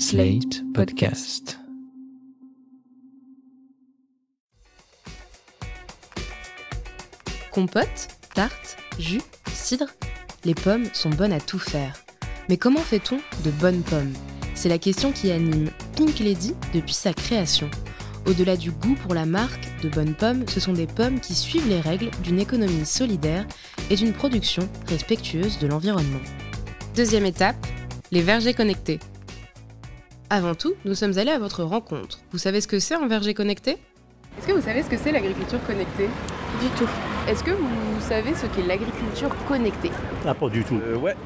Slate Podcast. Compote, tarte, jus, cidre, les pommes sont bonnes à tout faire. Mais comment fait-on de bonnes pommes? C'est la question qui anime Pink Lady depuis sa création. Au-delà du goût pour la marque de bonnes pommes, ce sont des pommes qui suivent les règles d'une économie solidaire et d'une production respectueuse de l'environnement. Deuxième étape, les vergers connectés. Avant tout, nous sommes allés à votre rencontre. Vous savez ce que c'est un verger connecté? Est-ce que vous savez ce que c'est l'agriculture connectée? Du tout. Est-ce que vous savez ce qu'est l'agriculture connectée? Ah, pas du tout. Euh, ouais,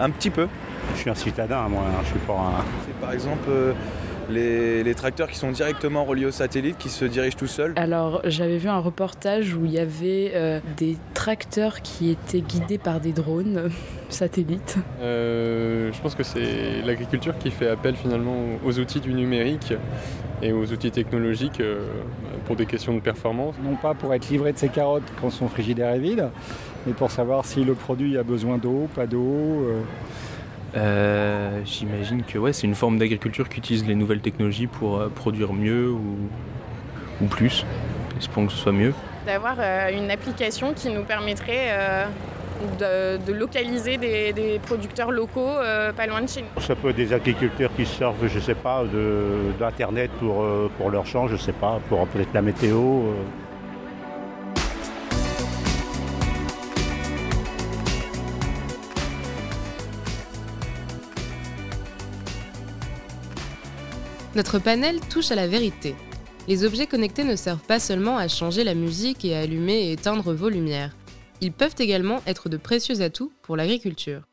un petit peu. Je suis un citadin, moi. hein. Je suis pas un. C'est par exemple euh, les, les tracteurs qui sont directement reliés au satellite, qui se dirigent tout seuls. Alors, j'avais vu un reportage où il y avait euh, des tracteurs qui étaient guidés par des drones satellites. Euh, je pense que c'est l'agriculture qui fait appel finalement aux outils du numérique et aux outils technologiques euh, pour des questions de performance. non pas pour être livré de ses carottes quand son frigidaire est vide, mais pour savoir si le produit a besoin d'eau, pas d'eau. euh. Euh, J'imagine que ouais, c'est une forme d'agriculture qui utilise les nouvelles technologies pour euh, produire mieux ou, ou plus. Espérons que ce soit mieux. d'avoir euh, une application qui nous permettrait euh, de, de localiser des, des producteurs locaux euh, pas loin de chez nous. Ça peut être des agriculteurs qui servent, je sais pas, d'internet pour, euh, pour leur champ, je sais pas, pour peut-être la météo. Notre panel touche à la vérité. Les objets connectés ne servent pas seulement à changer la musique et à allumer et éteindre vos lumières. Ils peuvent également être de précieux atouts pour l'agriculture.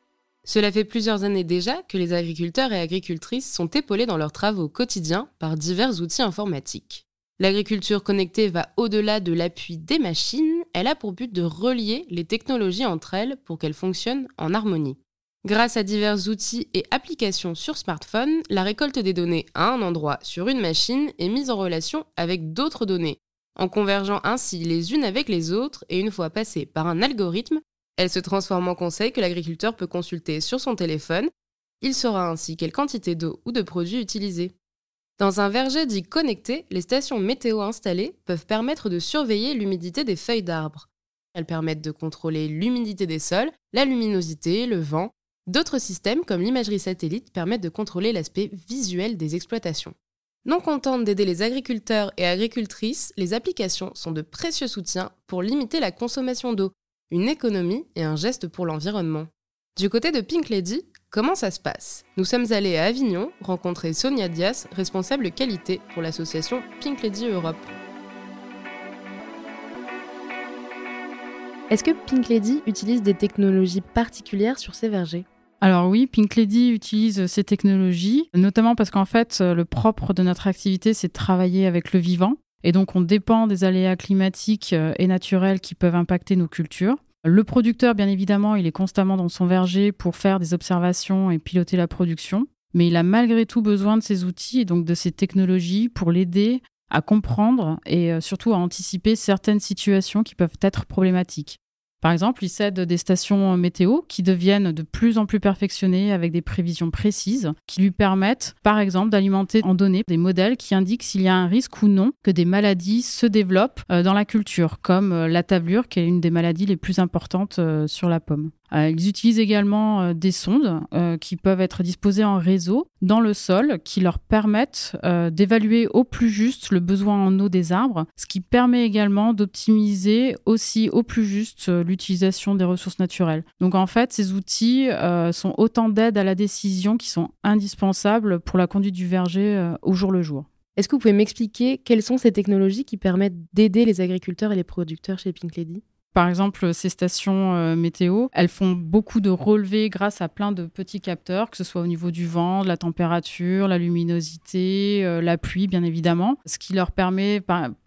Cela fait plusieurs années déjà que les agriculteurs et agricultrices sont épaulés dans leurs travaux quotidiens par divers outils informatiques. L'agriculture connectée va au-delà de l'appui des machines, elle a pour but de relier les technologies entre elles pour qu'elles fonctionnent en harmonie. Grâce à divers outils et applications sur smartphone, la récolte des données à un endroit sur une machine est mise en relation avec d'autres données, en convergeant ainsi les unes avec les autres et une fois passées par un algorithme, elles se transforment en conseils que l'agriculteur peut consulter sur son téléphone. Il saura ainsi quelle quantité d'eau ou de produits utiliser. Dans un verger dit connecté, les stations météo installées peuvent permettre de surveiller l'humidité des feuilles d'arbres. Elles permettent de contrôler l'humidité des sols, la luminosité, le vent, D'autres systèmes, comme l'imagerie satellite, permettent de contrôler l'aspect visuel des exploitations. Non contentes d'aider les agriculteurs et agricultrices, les applications sont de précieux soutiens pour limiter la consommation d'eau, une économie et un geste pour l'environnement. Du côté de Pink Lady, comment ça se passe? Nous sommes allés à Avignon rencontrer Sonia Dias, responsable qualité pour l'association Pink Lady Europe. Est-ce que Pink Lady utilise des technologies particulières sur ses vergers? Alors oui, Pink Lady utilise ces technologies, notamment parce qu'en fait, le propre de notre activité, c'est de travailler avec le vivant. Et donc, on dépend des aléas climatiques euh, et naturels qui peuvent impacter nos cultures. Le producteur, bien évidemment, il est constamment dans son verger pour faire des observations et piloter la production. Mais il a malgré tout besoin de ces outils et donc de ces technologies pour l'aider à comprendre et euh, surtout à anticiper certaines situations qui peuvent être problématiques. Par exemple, il s'aide des stations météo qui deviennent de plus en plus perfectionnées avec des prévisions précises qui lui permettent, par exemple, d'alimenter en données des modèles qui indiquent s'il y a un risque ou non que des maladies se développent euh, dans la culture, comme euh, la tablure, qui est une des maladies les plus importantes euh, sur la pomme. Euh, Ils utilisent également euh, des sondes euh, qui peuvent être disposées en réseau dans le sol qui leur permettent d'évaluer au plus juste le besoin en eau des arbres, ce qui permet également d'optimiser aussi au plus juste l'utilisation des ressources naturelles. Donc en fait, ces outils sont autant d'aides à la décision qui sont indispensables pour la conduite du verger au jour le jour. Est-ce que vous pouvez m'expliquer quelles sont ces technologies qui permettent d'aider les agriculteurs et les producteurs chez Pink Lady? Par exemple, ces stations euh, météo, elles font beaucoup de relevés grâce à plein de petits capteurs, que ce soit au niveau du vent, de la température, la luminosité, euh, la pluie, bien évidemment. Ce qui leur permet,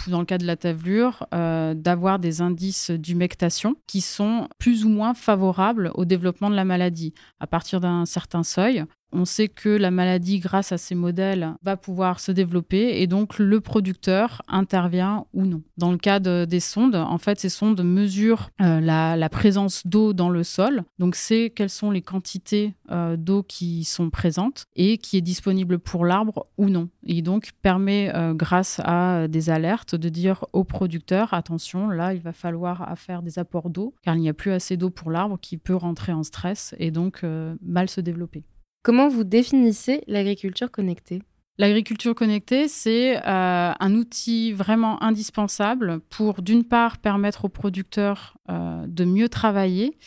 dans le cas de la tavelure, euh, d'avoir des indices d'humectation qui sont plus ou moins favorables au développement de la maladie. À partir d'un certain seuil, On sait que la maladie, grâce à ces modèles, va pouvoir se développer et donc le producteur intervient ou non. Dans le cas des sondes, en fait, ces sondes mesurent euh, la, présence d'eau dans le sol. Donc, c'est quelles sont les quantités euh, d'eau qui sont présentes et qui est disponible pour l'arbre ou non. Et donc, permet, euh, grâce à des alertes, de dire au producteur attention, là, il va falloir faire des apports d'eau car il n'y a plus assez d'eau pour l'arbre qui peut rentrer en stress et donc mal se développer. Comment vous définissez l'agriculture connectée? L'agriculture connectée, c'est euh, un outil vraiment indispensable pour, d'une part, permettre aux producteurs euh, de mieux travailler,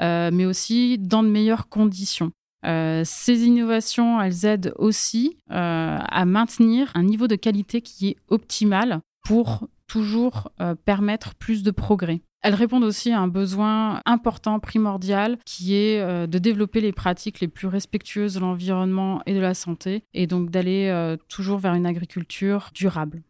euh, mais aussi dans de meilleures conditions. ces innovations, elles aident aussi à maintenir un niveau de qualité qui est optimal pour toujours permettre plus de progrès. Elles répondent aussi à un besoin important, primordial, qui est euh, de développer les pratiques les plus respectueuses de l'environnement et de la santé, et donc d'aller euh, toujours vers une agriculture durable.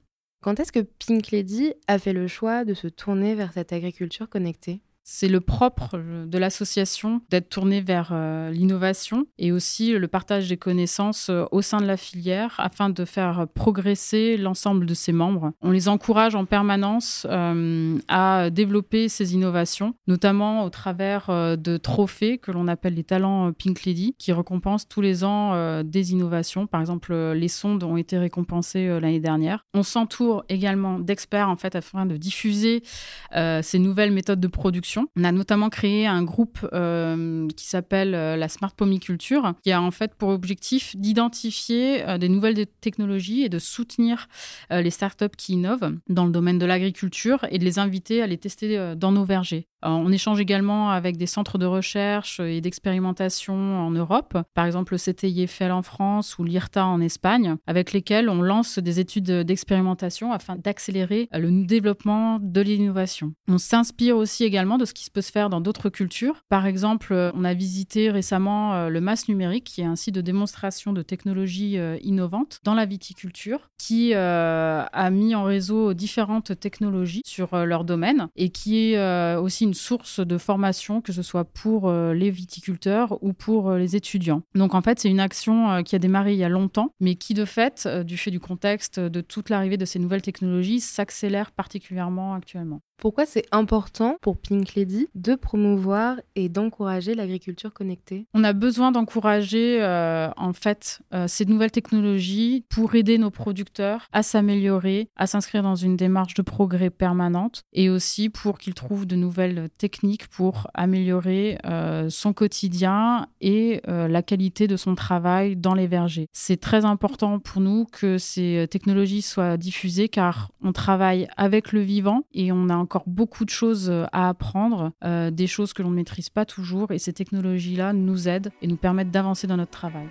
Quand est-ce que Pink Lady a fait le choix de se tourner vers cette agriculture connectée? C'est le propre de l'association d'être tourné vers euh, l'innovation et aussi le partage des connaissances euh, au sein de la filière afin de faire progresser l'ensemble de ses membres. On les encourage en permanence euh, à développer ces innovations, notamment au travers de trophées que l'on appelle les talents Pink Lady, qui récompensent tous les ans des innovations. Par exemple, les sondes ont été récompensées l'année dernière. On s'entoure également d'experts en fait afin de diffuser ces nouvelles méthodes de production on a notamment créé un groupe euh, qui s'appelle euh, la Smart Pomiculture, qui a en fait pour objectif d'identifier euh, des nouvelles technologies et de soutenir les startups qui innovent dans le domaine de l'agriculture et de les inviter à les tester dans nos vergers. On échange également avec des centres de recherche et d'expérimentation en Europe, par exemple le CTIFL en France ou l'IRTA en Espagne, avec lesquels on lance des études d'expérimentation afin d'accélérer le développement de l'innovation. On s'inspire aussi également de ce qui peut se faire dans d'autres cultures. Par exemple, euh, on a visité récemment euh, le MAS numérique, qui est un site de démonstration de technologies euh, innovantes dans la viticulture, qui a mis en réseau différentes technologies sur leur domaine et qui est aussi une source de formation, que ce soit pour les viticulteurs ou pour les étudiants. Donc en fait, c'est une action qui a démarré il y a longtemps, mais qui de fait, du fait du contexte de toute l'arrivée de ces nouvelles technologies, s'accélère particulièrement actuellement. Pourquoi c'est important pour Pink Lady de promouvoir et d'encourager l'agriculture connectée? On a besoin d'encourager euh, en fait euh, ces nouvelles technologies pour aider nos producteurs à s'améliorer, à s'inscrire dans une démarche de progrès permanente et aussi pour qu'ils trouvent de nouvelles techniques pour améliorer euh, son quotidien et la qualité de son travail dans les vergers. C'est très important pour nous que ces technologies soient diffusées car on travaille avec le vivant et on a encore beaucoup de choses euh, à apprendre, euh, des choses que l'on ne maîtrise pas toujours, et ces technologies-là nous aident et nous permettent d'avancer dans notre travail.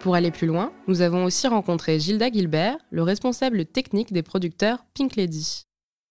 Pour aller plus loin, nous avons aussi rencontré Gilda Gilbert, le responsable technique des producteurs Pink Lady.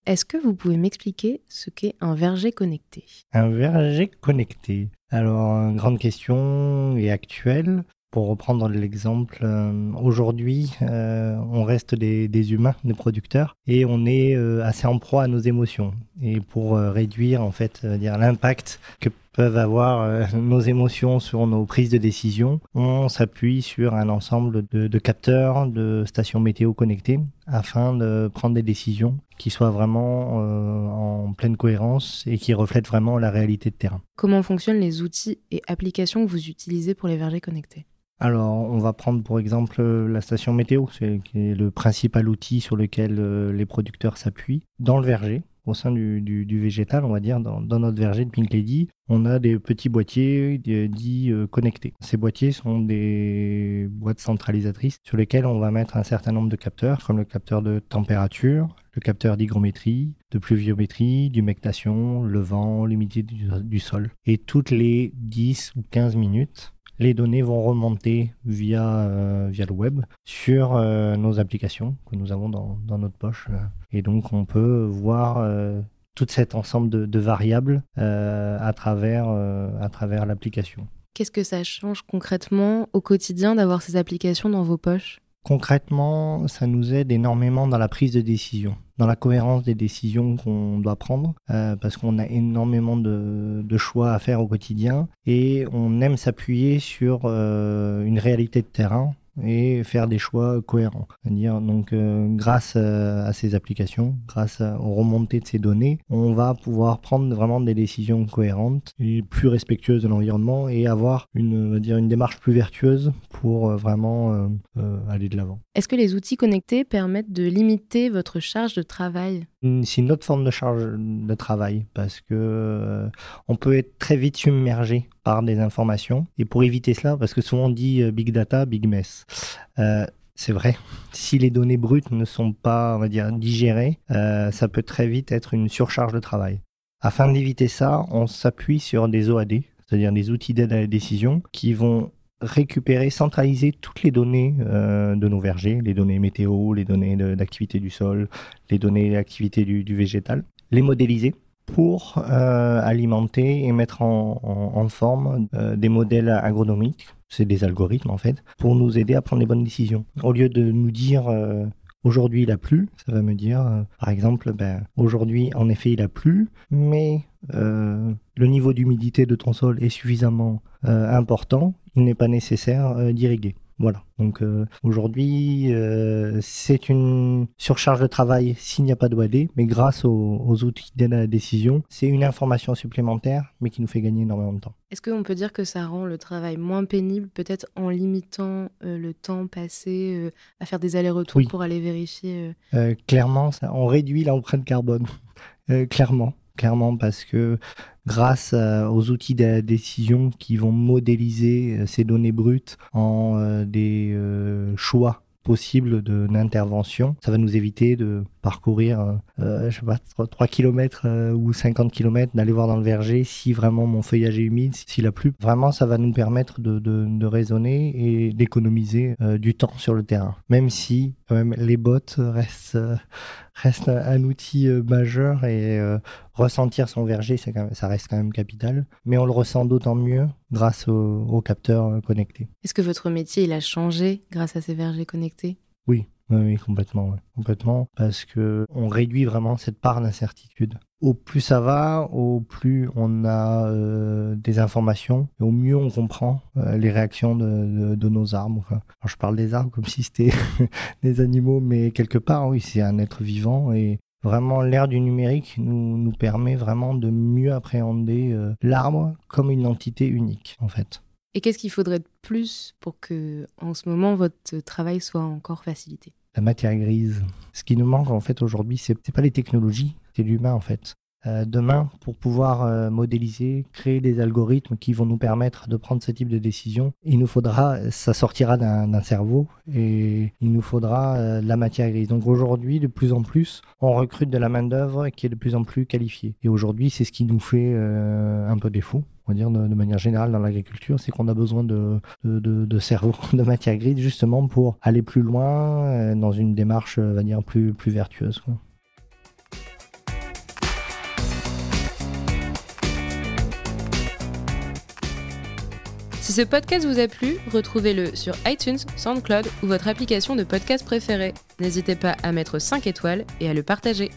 Est-ce que vous pouvez m'expliquer ce qu'est un verger connecté? Un verger connecté. Alors, grande question et actuelle. Pour reprendre l'exemple, euh, aujourd'hui, euh, on reste des, humains, des producteurs, et on est euh, assez en proie à nos émotions. Et pour réduire en fait dire l'impact que peuvent avoir nos émotions sur nos prises de décision, on s'appuie sur un ensemble de, de, capteurs, de stations météo connectées, afin de prendre des décisions qui soient vraiment en pleine cohérence et qui reflètent vraiment la réalité de terrain. Comment fonctionnent les outils et applications que vous utilisez pour les vergers connectés? Alors, on va prendre pour exemple la station météo, c'est le principal outil sur lequel euh, les producteurs s'appuient. Dans le verger, au sein du, végétal, on va dire, dans, notre verger de Pink Lady, on a des petits boîtiers dits euh, connectés. Ces boîtiers sont des boîtes centralisatrices sur lesquelles on va mettre un certain nombre de capteurs, comme le capteur de température, le capteur d'hygrométrie, de pluviométrie, d'humectation, le vent, l'humidité du, du sol. Et toutes les 10 ou 15 minutes, les données vont remonter via, euh, via le web sur euh, nos applications que nous avons dans, notre poche. Et donc on peut voir euh, tout cet ensemble de, variables à travers, à travers l'application. Qu'est-ce que ça change concrètement au quotidien d'avoir ces applications dans vos poches? Concrètement, ça nous aide énormément dans la prise de décision, dans la cohérence des décisions qu'on doit prendre, euh, parce qu'on a énormément de, choix à faire au quotidien et on aime s'appuyer sur euh, une réalité de terrain et faire des choix cohérents. -dire, donc, euh, grâce euh, à ces applications, grâce aux remontées de ces données, on va pouvoir prendre vraiment des décisions cohérentes et plus respectueuses de l'environnement et avoir une, dire, une démarche plus vertueuse pour euh, vraiment aller de l'avant. Est-ce que les outils connectés permettent de limiter votre charge de travail? C'est une autre forme de charge de travail parce que on peut être très vite submergé par des informations. Et pour éviter cela, parce que souvent on dit euh, big data, big mess. Euh, c'est vrai. Si les données brutes ne sont pas, on va dire, digérées, euh, ça peut très vite être une surcharge de travail. Afin d'éviter ça, on s'appuie sur des OAD, c'est-à-dire des outils d'aide à la décision, qui vont récupérer, centraliser toutes les données de nos vergers, les données météo, les données d'activité du sol, les données d'activité du, végétal, les modéliser pour euh, alimenter et mettre en, forme euh, des modèles agronomiques, c'est des algorithmes en fait, pour nous aider à prendre les bonnes décisions. Au lieu de nous dire euh, aujourd'hui il a plu, ça va me dire par exemple ben, aujourd'hui en effet il a plu, mais le niveau d'humidité de ton sol est suffisamment important, il n'est pas nécessaire d'irriguer. Voilà. Donc euh, aujourd'hui, euh, c'est une surcharge de travail s'il n'y a pas de WAD, mais grâce aux, outils d'aide à la décision, c'est une information supplémentaire, mais qui nous fait gagner énormément de temps. Est-ce qu'on peut dire que ça rend le travail moins pénible, peut-être en limitant euh, le temps passé à faire des allers-retours pour aller vérifier Clairement, ça, on réduit l'empreinte carbone. clairement clairement parce que grâce aux outils de décision qui vont modéliser euh, ces données brutes en euh, des euh, choix possibles d'intervention. Ça va nous éviter de parcourir, je sais pas, 3, km ou 50 km, d'aller voir dans le verger si vraiment mon feuillage est humide, s'il a plu. Vraiment, ça va nous permettre de, raisonner et d'économiser du temps sur le terrain. Même si quand même, les bottes restent reste un, outil euh, majeur et euh, ressentir son verger, ça reste quand même capital. Mais on le ressent d'autant mieux grâce aux, capteurs euh, connectés. Est-ce que votre métier il a changé grâce à ces vergers connectés? Oui, oui, complètement, complètement, parce que on réduit vraiment cette part d'incertitude. Au plus ça va, au plus on a euh, des informations, au mieux on comprend euh, les réactions de, nos arbres. Enfin, je parle des arbres comme si c'était des animaux, mais quelque part, oui, c'est un être vivant et vraiment l'ère du numérique nous, nous permet vraiment de mieux appréhender euh, l'arbre comme une entité unique, en fait. Et qu'est-ce qu'il faudrait de plus pour que, en ce moment, votre travail soit encore facilité? La matière grise. Ce qui nous manque en fait aujourd'hui, c'est pas les technologies, c'est l'humain en fait. Euh, demain, pour pouvoir euh, modéliser, créer des algorithmes qui vont nous permettre de prendre ce type de décision, il nous faudra, ça sortira d'un cerveau et il nous faudra euh, la matière grise. Donc aujourd'hui, de plus en plus, on recrute de la main-d'œuvre qui est de plus en plus qualifiée. Et aujourd'hui, c'est ce qui nous fait un peu défaut on va dire de, manière générale dans l'agriculture, c'est qu'on a besoin de, de, de, cerveau, de matière grise, justement pour aller plus loin dans une démarche, on va dire, plus, vertueuse. Ce podcast vous a plu, retrouvez-le sur iTunes, SoundCloud ou votre application de podcast préférée. N'hésitez pas à mettre 5 étoiles et à le partager.